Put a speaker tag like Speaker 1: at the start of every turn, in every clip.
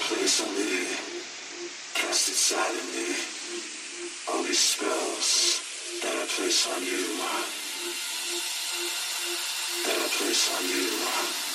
Speaker 1: place on me, cast it silently. All these spells that I place on you, that I place on you.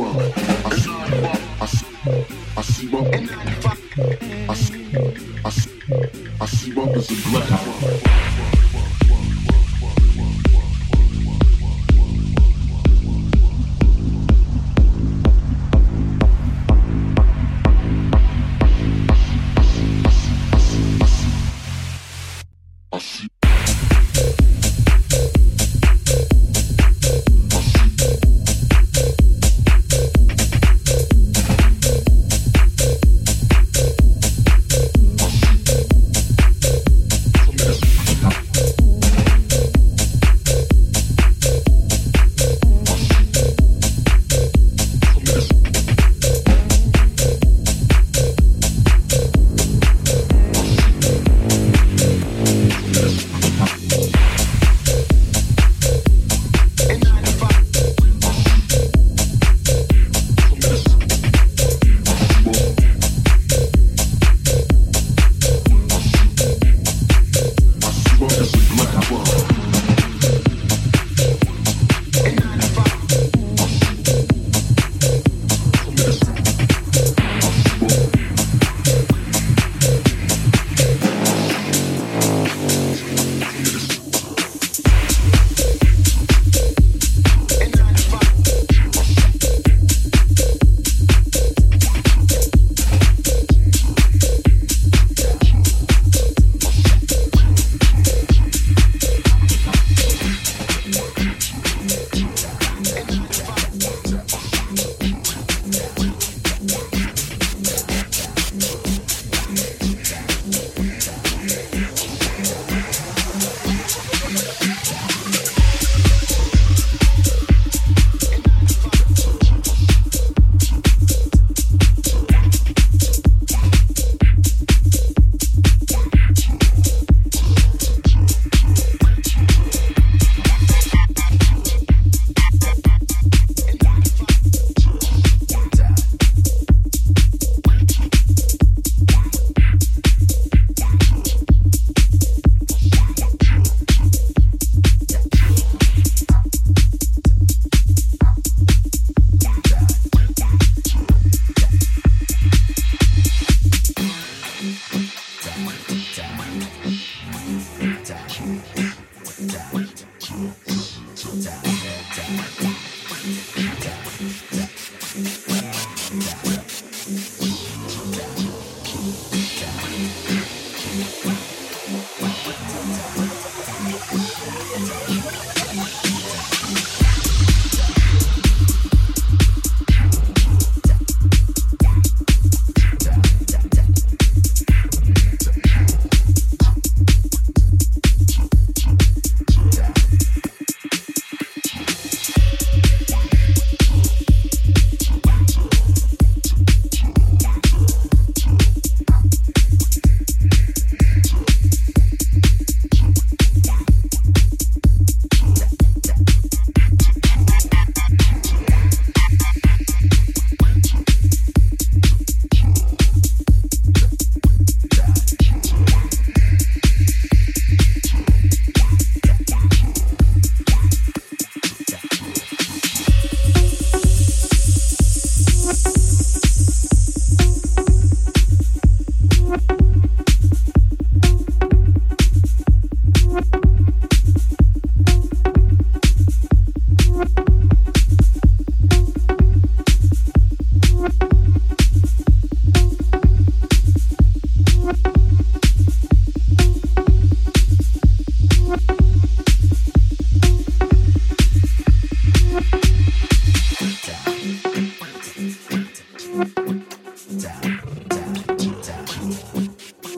Speaker 1: woman.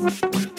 Speaker 1: Thank you.